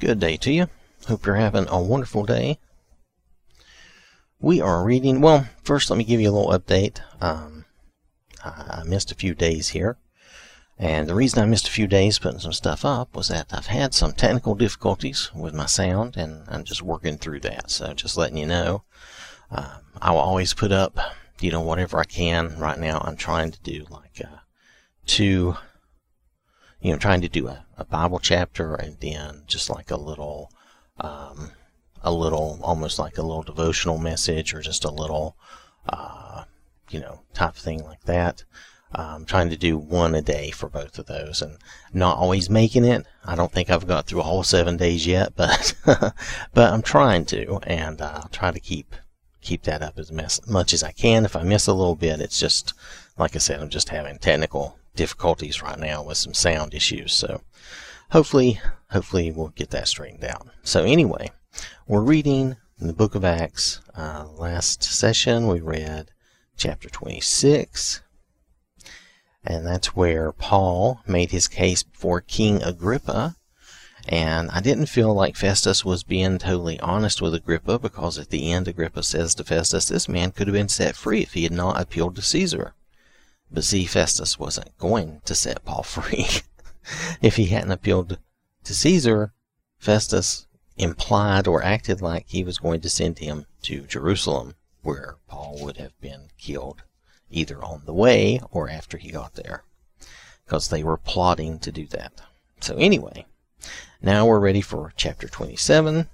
Good day to you. Hope you're having a wonderful day. We are reading, well, first let me give you a little update. Um, I missed a few days here. And the reason I missed a few days putting some stuff up was that I've had some technical difficulties with my sound, and I'm just working through that. So just letting you know, um, I will always put up, you know, whatever I can. Right now, I'm trying to do like uh, two you know, trying to do a, a Bible chapter and then just like a little, um, a little, almost like a little devotional message or just a little, uh, you know, type thing like that. I'm trying to do one a day for both of those and not always making it. I don't think I've got through a whole seven days yet, but, but I'm trying to and uh, I'll try to keep, keep that up as much as I can. If I miss a little bit, it's just, like I said, I'm just having technical difficulties right now with some sound issues. So hopefully, hopefully we'll get that straightened out. So anyway, we're reading in the book of Acts. Uh, last session we read chapter 26. And that's where Paul made his case before King Agrippa. And I didn't feel like Festus was being totally honest with Agrippa because at the end Agrippa says to Festus, this man could have been set free if he had not appealed to Caesar. But see, Festus wasn't going to set Paul free. if he hadn't appealed to Caesar, Festus implied or acted like he was going to send him to Jerusalem, where Paul would have been killed either on the way or after he got there, because they were plotting to do that. So, anyway, now we're ready for chapter 27.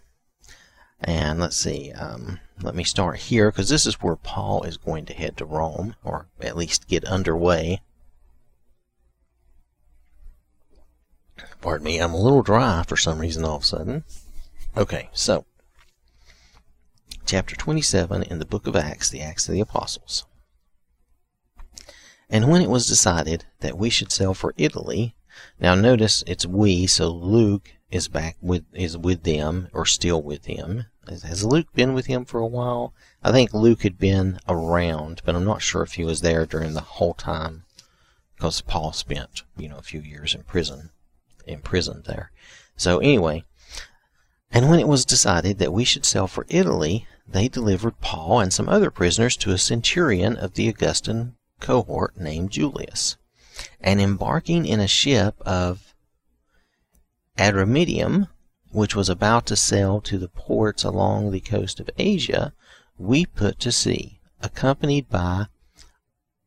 And let's see, um, let me start here because this is where Paul is going to head to Rome, or at least get underway. Pardon me, I'm a little dry for some reason all of a sudden. Okay, so, chapter 27 in the book of Acts, the Acts of the Apostles. And when it was decided that we should sail for Italy, now notice it's we, so Luke is back with is with them or still with him. Has Luke been with him for a while? I think Luke had been around, but I'm not sure if he was there during the whole time because Paul spent, you know, a few years in prison, imprisoned there. So anyway, and when it was decided that we should sail for Italy, they delivered Paul and some other prisoners to a centurion of the Augustan cohort named Julius. And embarking in a ship of Adramyttium, which was about to sail to the ports along the coast of Asia, we put to sea, accompanied by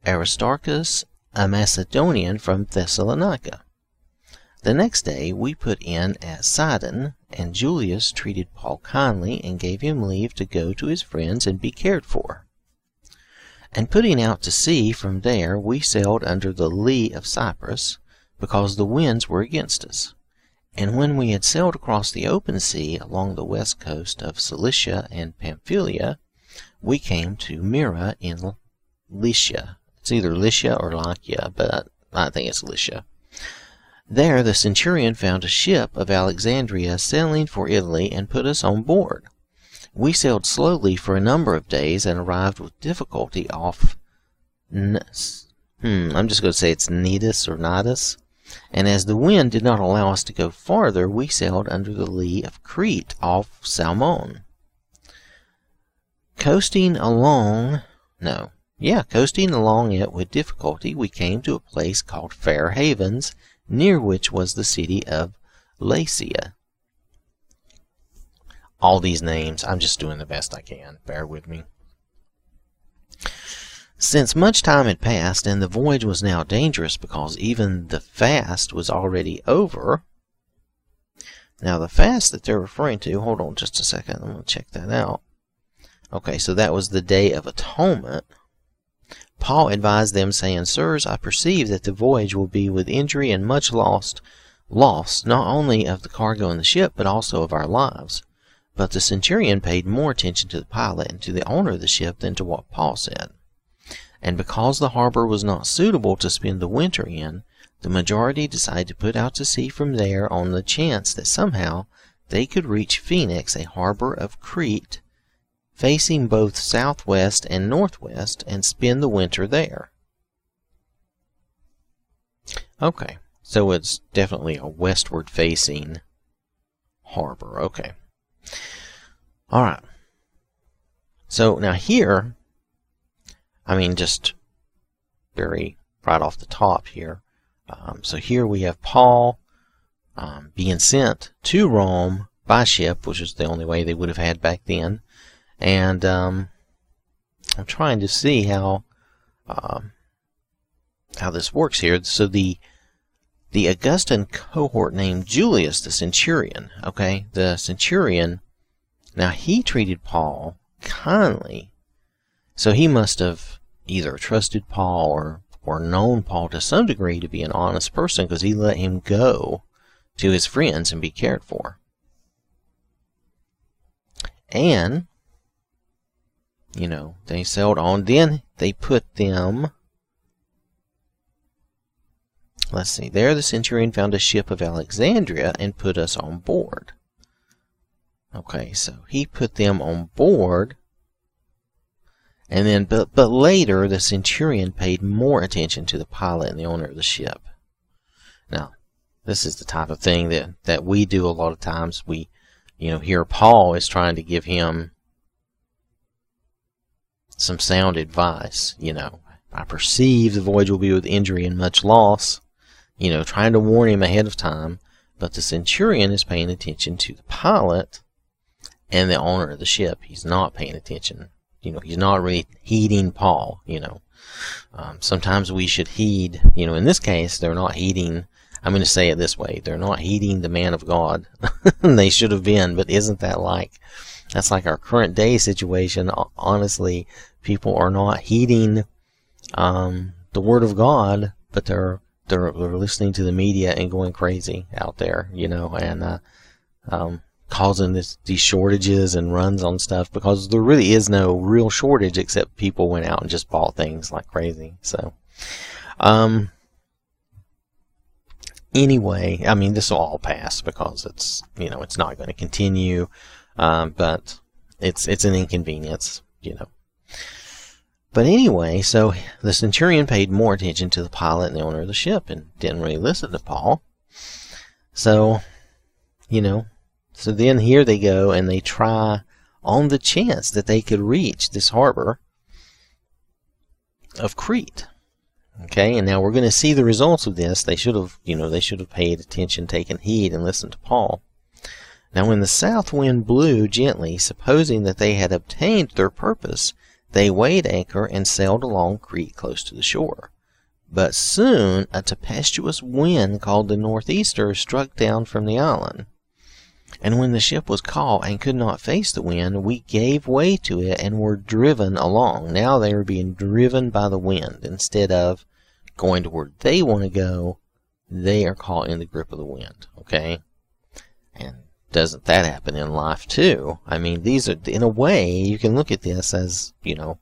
Aristarchus, a Macedonian from Thessalonica. The next day we put in at Sidon, and Julius treated Paul kindly and gave him leave to go to his friends and be cared for. And putting out to sea from there, we sailed under the lee of Cyprus, because the winds were against us. And when we had sailed across the open sea along the west coast of Cilicia and Pamphylia, we came to Myra in Lycia. It's either Lycia or Lycia, but I think it's Lycia. There the centurion found a ship of Alexandria sailing for Italy and put us on board. We sailed slowly for a number of days and arrived with difficulty off. Hmm, I'm just going to say it's Nidus or Nidus and as the wind did not allow us to go farther, we sailed under the lee of Crete off Salmon. Coasting along, no, yeah, coasting along it with difficulty, we came to a place called Fair Havens, near which was the city of Lasea. All these names, I'm just doing the best I can. Bear with me. Since much time had passed and the voyage was now dangerous because even the fast was already over. Now, the fast that they're referring to, hold on just a second, I'm going to check that out. Okay, so that was the Day of Atonement. Paul advised them, saying, Sirs, I perceive that the voyage will be with injury and much lost, loss not only of the cargo and the ship, but also of our lives. But the centurion paid more attention to the pilot and to the owner of the ship than to what Paul said and because the harbor was not suitable to spend the winter in, the majority decided to put out to sea from there on the chance that somehow they could reach Phoenix, a harbor of Crete, facing both southwest and northwest, and spend the winter there. Okay, so it's definitely a westward facing harbor. Okay. All right. So now here, I mean, just very right off the top here. Um, so here we have Paul um, being sent to Rome by ship, which is the only way they would have had back then. And um, I'm trying to see how um, how this works here. So the the Augustan cohort named Julius the centurion. Okay, the centurion. Now he treated Paul kindly, so he must have either trusted Paul or or known Paul to some degree to be an honest person because he let him go to his friends and be cared for. And, you know, they sailed on. Then they put them. Let's see. There, the centurion found a ship of Alexandria and put us on board. Okay, so he put them on board. And then, but, but later, the centurion paid more attention to the pilot and the owner of the ship. Now, this is the type of thing that, that we do a lot of times. We you know, here Paul is trying to give him some sound advice. You know, I perceive the voyage will be with injury and much loss. You know, trying to warn him ahead of time. But the centurion is paying attention to the pilot and the owner of the ship. He's not paying attention. You know, he's not really heeding Paul. You know, um, sometimes we should heed. You know, in this case, they're not heeding I'm going to say it this way. They're not heeding the man of God. they should have been, but isn't that like, that's like our current day situation. Honestly, people are not heeding, um, the word of God, but they're, they're, they're listening to the media and going crazy out there, you know, and, uh, um, causing this, these shortages and runs on stuff because there really is no real shortage except people went out and just bought things like crazy. So, um, anyway, I mean, this will all pass because it's, you know, it's not going to continue. Um, but it's, it's an inconvenience, you know. But anyway, so the centurion paid more attention to the pilot and the owner of the ship and didn't really listen to Paul. So, you know, so then here they go and they try on the chance that they could reach this harbor of Crete. Okay, and now we're going to see the results of this. They should have, you know, they should have paid attention, taken heed, and listened to Paul. Now, when the south wind blew gently, supposing that they had obtained their purpose, they weighed anchor and sailed along Crete close to the shore. But soon a tempestuous wind called the northeaster struck down from the island. And when the ship was caught and could not face the wind, we gave way to it and were driven along. Now they are being driven by the wind instead of going to where they want to go. They are caught in the grip of the wind. Okay, and doesn't that happen in life too? I mean, these are in a way you can look at this as you know,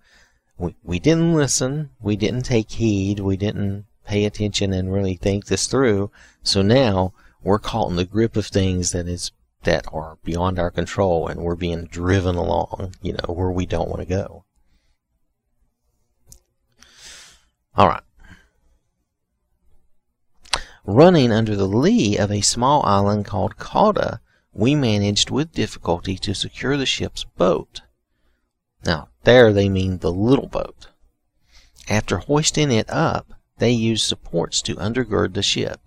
we we didn't listen, we didn't take heed, we didn't pay attention and really think this through. So now we're caught in the grip of things that is that are beyond our control and we're being driven along, you know, where we don't want to go. All right. Running under the lee of a small island called Cauda, we managed with difficulty to secure the ship's boat. Now, there they mean the little boat. After hoisting it up, they used supports to undergird the ship.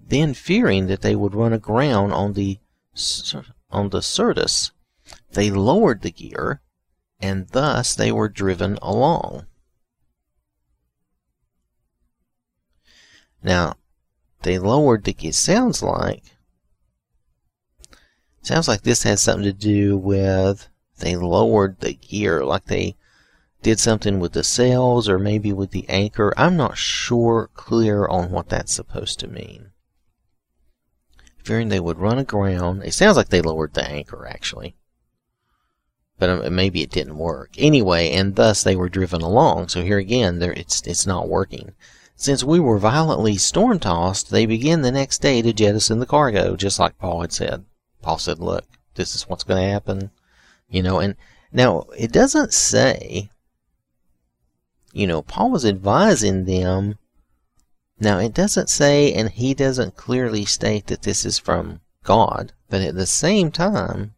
Then, fearing that they would run aground on the on the Syrtis, they lowered the gear, and thus they were driven along. Now, they lowered the gear. Sounds like sounds like this has something to do with they lowered the gear, like they did something with the sails or maybe with the anchor. I'm not sure clear on what that's supposed to mean fearing they would run aground. It sounds like they lowered the anchor, actually. But um, maybe it didn't work. Anyway, and thus they were driven along. So here again, it's, it's not working. Since we were violently storm tossed, they began the next day to jettison the cargo, just like Paul had said. Paul said, look, this is what's going to happen. You know, and now it doesn't say, you know, Paul was advising them now, it doesn't say, and he doesn't clearly state that this is from God, but at the same time,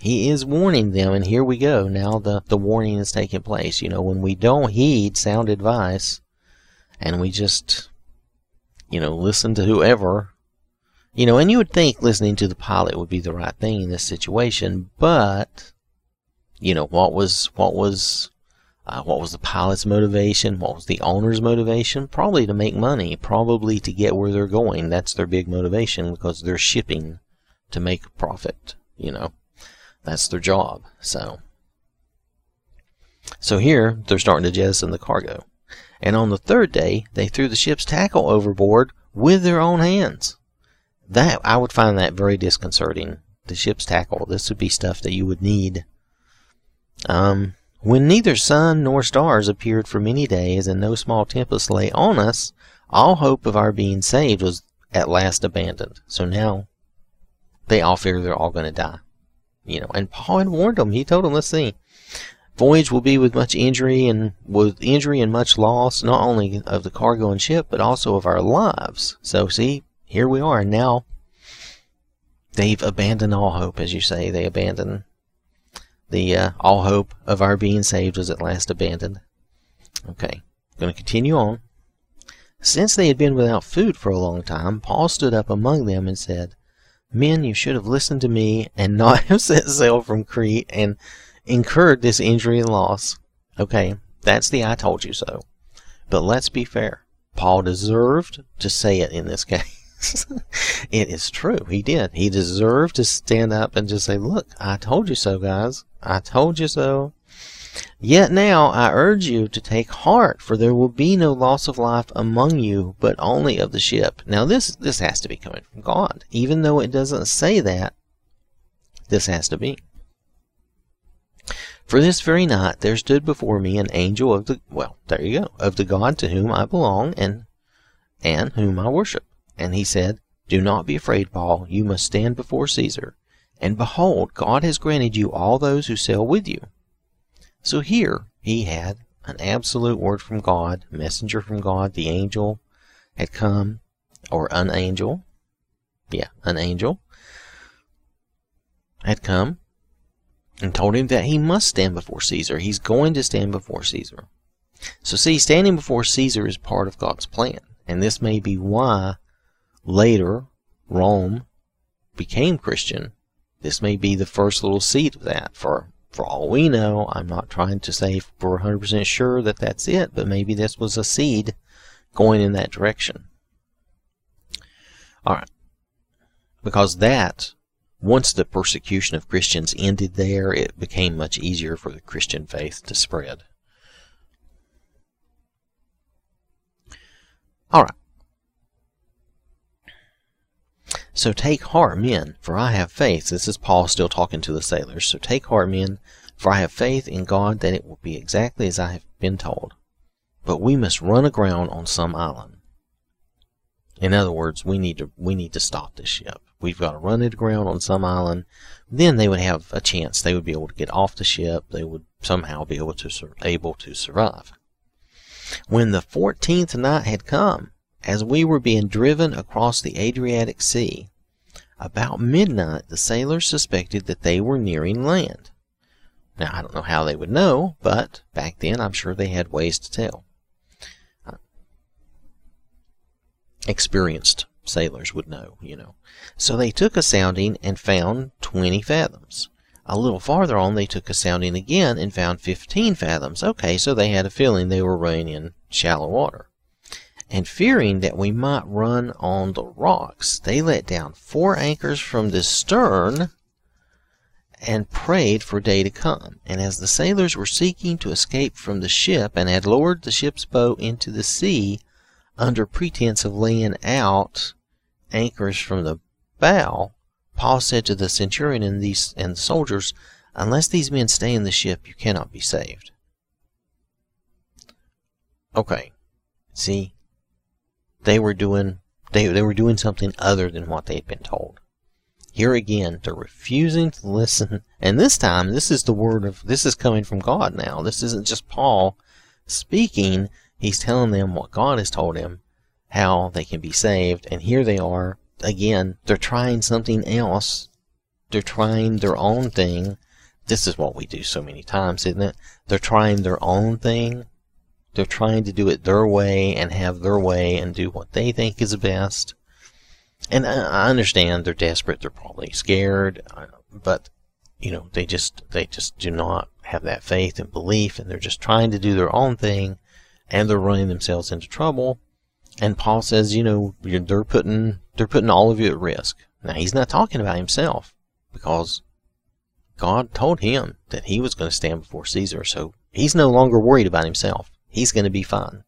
he is warning them, and here we go. Now the, the warning is taking place. You know, when we don't heed sound advice and we just, you know, listen to whoever, you know, and you would think listening to the pilot would be the right thing in this situation, but, you know, what was, what was, uh, what was the pilot's motivation? What was the owner's motivation? Probably to make money, probably to get where they're going. That's their big motivation because they're shipping to make profit, you know. That's their job. So, so here they're starting to jettison the cargo. And on the third day, they threw the ship's tackle overboard with their own hands. That I would find that very disconcerting. The ship's tackle. This would be stuff that you would need. Um, when neither sun nor stars appeared for many days, and no small tempest lay on us, all hope of our being saved was at last abandoned. So now they all figure they're all going to die. You know, and Paul had warned them. He told them, let's see, voyage will be with much injury and with injury and much loss, not only of the cargo and ship, but also of our lives. So see, here we are. And now they've abandoned all hope, as you say. They abandoned the uh, all hope of our being saved was at last abandoned. Okay, going to continue on. Since they had been without food for a long time, Paul stood up among them and said, Men, you should have listened to me and not have set sail from Crete and incurred this injury and loss. Okay, that's the I told you so. But let's be fair. Paul deserved to say it in this case. it is true. He did. He deserved to stand up and just say, Look, I told you so, guys. I told you so. Yet now I urge you to take heart, for there will be no loss of life among you, but only of the ship. Now this this has to be coming from God. Even though it doesn't say that, this has to be. For this very night there stood before me an angel of the well, there you go, of the God to whom I belong and and whom I worship. And he said, Do not be afraid, Paul, you must stand before Caesar. And behold, God has granted you all those who sail with you. So here he had an absolute word from God, messenger from God, the angel had come, or an angel, yeah, an angel had come and told him that he must stand before Caesar. He's going to stand before Caesar. So, see, standing before Caesar is part of God's plan. And this may be why later Rome became Christian. This may be the first little seed of that for for all we know, I'm not trying to say for 100% sure that that's it, but maybe this was a seed going in that direction. All right. Because that, once the persecution of Christians ended there, it became much easier for the Christian faith to spread. All right. So take heart, men, for I have faith. This is Paul still talking to the sailors. So take heart, men, for I have faith in God that it will be exactly as I have been told. But we must run aground on some island. In other words, we need to we need to stop this ship. We've got to run it aground on some island. Then they would have a chance. They would be able to get off the ship. They would somehow be able to able to survive. When the fourteenth night had come, as we were being driven across the Adriatic Sea, about midnight the sailors suspected that they were nearing land. Now, I don't know how they would know, but back then I'm sure they had ways to tell. Experienced sailors would know, you know. So they took a sounding and found 20 fathoms. A little farther on, they took a sounding again and found 15 fathoms. Okay, so they had a feeling they were running in shallow water and fearing that we might run on the rocks, they let down four anchors from the stern and prayed for day to come. And as the sailors were seeking to escape from the ship and had lowered the ship's bow into the sea under pretense of laying out anchors from the bow, Paul said to the centurion and these and the soldiers, Unless these men stay in the ship, you cannot be saved. Okay. See, they were doing they, they were doing something other than what they had been told. Here again, they're refusing to listen, and this time this is the word of this is coming from God now. This isn't just Paul speaking, he's telling them what God has told him, how they can be saved, and here they are again, they're trying something else. They're trying their own thing. This is what we do so many times, isn't it? They're trying their own thing. They're trying to do it their way and have their way and do what they think is best. And I understand they're desperate. They're probably scared, uh, but you know they just they just do not have that faith and belief, and they're just trying to do their own thing, and they're running themselves into trouble. And Paul says, you know, they're putting they're putting all of you at risk. Now he's not talking about himself because God told him that he was going to stand before Caesar, so he's no longer worried about himself. He's going to be fine.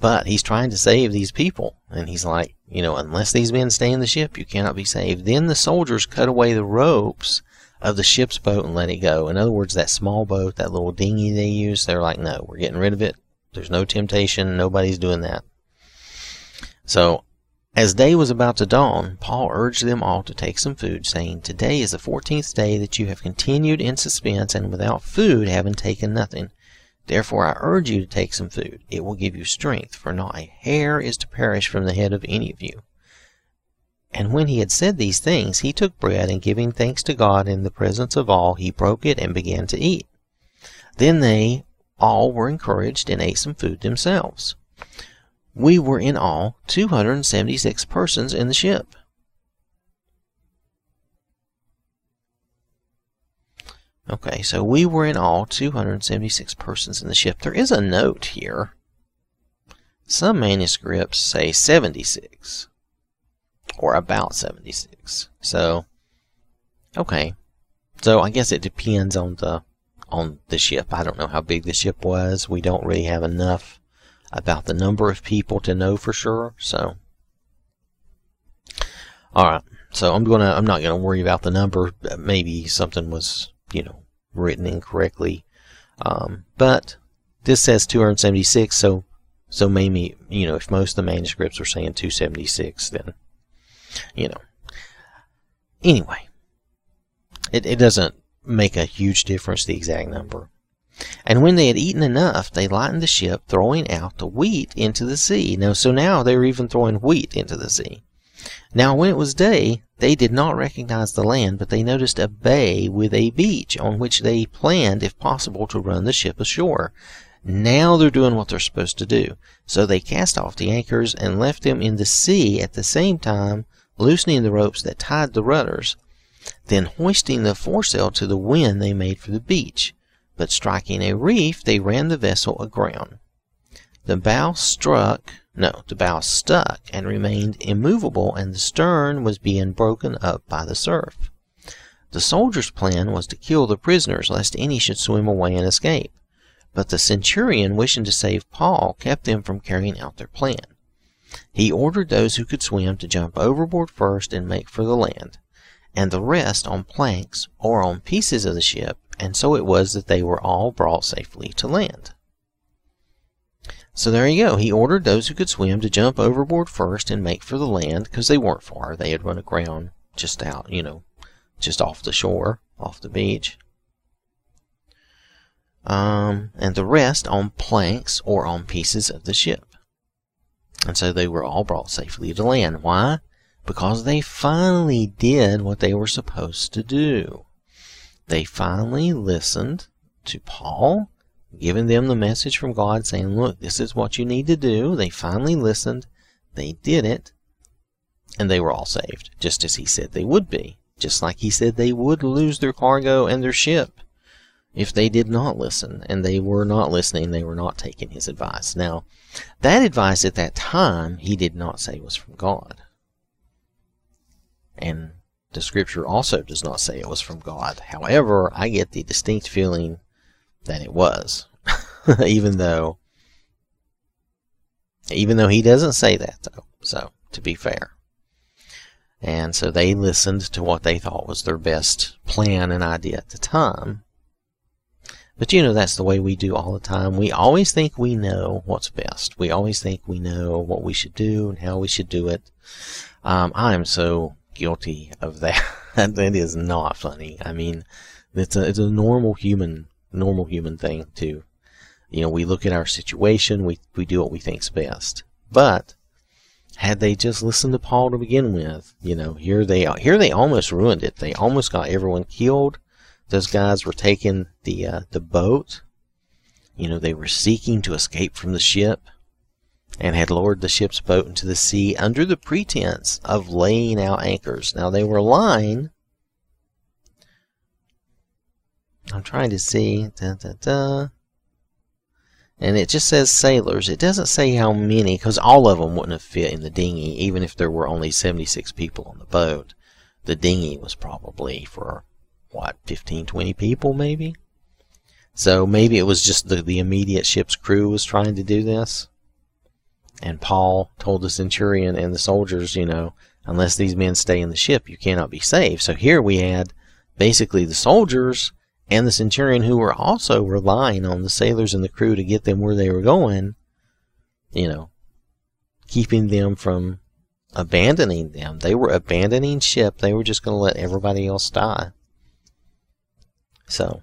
But he's trying to save these people, and he's like, you know, unless these men stay in the ship, you cannot be saved. Then the soldiers cut away the ropes of the ship's boat and let it go. In other words, that small boat, that little dinghy they use, they're like, no, we're getting rid of it. There's no temptation. Nobody's doing that. So, as day was about to dawn, Paul urged them all to take some food, saying, Today is the fourteenth day that you have continued in suspense and without food, having taken nothing. Therefore I urge you to take some food. It will give you strength, for not a hair is to perish from the head of any of you. And when he had said these things, he took bread, and giving thanks to God in the presence of all, he broke it and began to eat. Then they all were encouraged and ate some food themselves. We were in all 276 persons in the ship. Okay, so we were in all 276 persons in the ship. There is a note here. Some manuscripts say 76 or about 76. So, okay. So I guess it depends on the on the ship. I don't know how big the ship was. We don't really have enough about the number of people to know for sure. So, all right. So I'm gonna I'm not gonna worry about the number. Maybe something was you know written incorrectly, um, but this says 276. So so maybe you know if most of the manuscripts are saying 276, then you know. Anyway, it, it doesn't make a huge difference the exact number. And when they had eaten enough, they lightened the ship, throwing out the wheat into the sea. Now, so now they were even throwing wheat into the sea. Now, when it was day, they did not recognize the land, but they noticed a bay with a beach on which they planned, if possible, to run the ship ashore. Now they're doing what they're supposed to do. So they cast off the anchors and left them in the sea at the same time loosening the ropes that tied the rudders. Then hoisting the foresail to the wind, they made for the beach. But striking a reef, they ran the vessel aground. The bow struck, no, the bow stuck and remained immovable, and the stern was being broken up by the surf. The soldiers' plan was to kill the prisoners, lest any should swim away and escape. But the centurion, wishing to save Paul, kept them from carrying out their plan. He ordered those who could swim to jump overboard first and make for the land, and the rest on planks or on pieces of the ship, and so it was that they were all brought safely to land. So there you go. He ordered those who could swim to jump overboard first and make for the land, because they weren't far. They had run aground just out, you know, just off the shore, off the beach. Um, and the rest on planks or on pieces of the ship. And so they were all brought safely to land. Why? Because they finally did what they were supposed to do. They finally listened to Paul, giving them the message from God saying, Look, this is what you need to do. They finally listened. They did it. And they were all saved, just as he said they would be. Just like he said they would lose their cargo and their ship if they did not listen. And they were not listening. They were not taking his advice. Now, that advice at that time he did not say was from God. And the scripture also does not say it was from God. However, I get the distinct feeling that it was. even though even though he doesn't say that though. So, to be fair. And so they listened to what they thought was their best plan and idea at the time. But you know, that's the way we do all the time. We always think we know what's best. We always think we know what we should do and how we should do it. Um, I am so guilty of that. that is not funny. I mean, it's a, it's a normal human, normal human thing to, you know, we look at our situation, we, we do what we think's best. But had they just listened to Paul to begin with, you know, here they are. Here they almost ruined it. They almost got everyone killed. Those guys were taking the uh, the boat. You know, they were seeking to escape from the ship and had lowered the ship's boat into the sea under the pretense of laying out anchors. Now they were lying. I'm trying to see. Da, da, da and it just says sailors. It doesn't say how many, because all of them wouldn't have fit in the dinghy, even if there were only 76 people on the boat. The dinghy was probably for, what, 15, 20 people, maybe? So maybe it was just the, the immediate ship's crew was trying to do this. And Paul told the centurion and the soldiers, you know, unless these men stay in the ship, you cannot be saved. So here we had basically the soldiers and the centurion who were also relying on the sailors and the crew to get them where they were going, you know, keeping them from abandoning them. They were abandoning ship. They were just going to let everybody else die. So,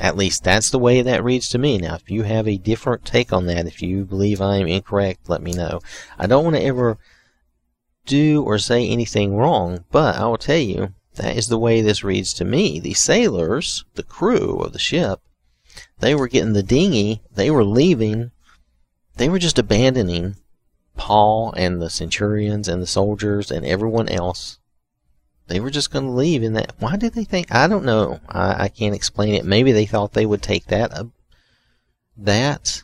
at least that's the way that reads to me. Now, if you have a different take on that, if you believe I am incorrect, let me know. I don't want to ever do or say anything wrong, but I will tell you that is the way this reads to me. The sailors, the crew of the ship, they were getting the dinghy, they were leaving, they were just abandoning Paul and the centurions and the soldiers and everyone else. They were just going to leave in that. Why did they think? I don't know. I, I can't explain it. Maybe they thought they would take that. Uh, that.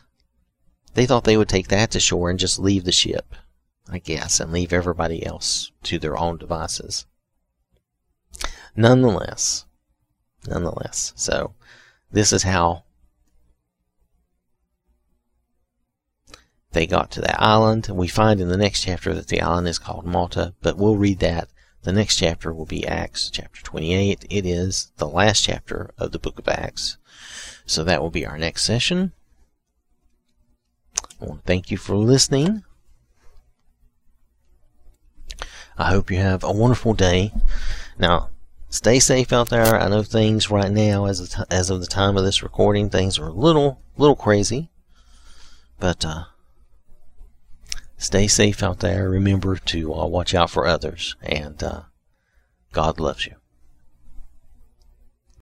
They thought they would take that to shore and just leave the ship, I guess, and leave everybody else to their own devices nonetheless, nonetheless. So this is how they got to that island. We find in the next chapter that the island is called Malta, but we'll read that. The next chapter will be Acts chapter 28. It is the last chapter of the book of Acts. So that will be our next session. I want to thank you for listening. I hope you have a wonderful day. Now, stay safe out there. I know things right now, as of, as of the time of this recording, things are a little little crazy, but uh, stay safe out there. Remember to uh, watch out for others, and uh, God loves you.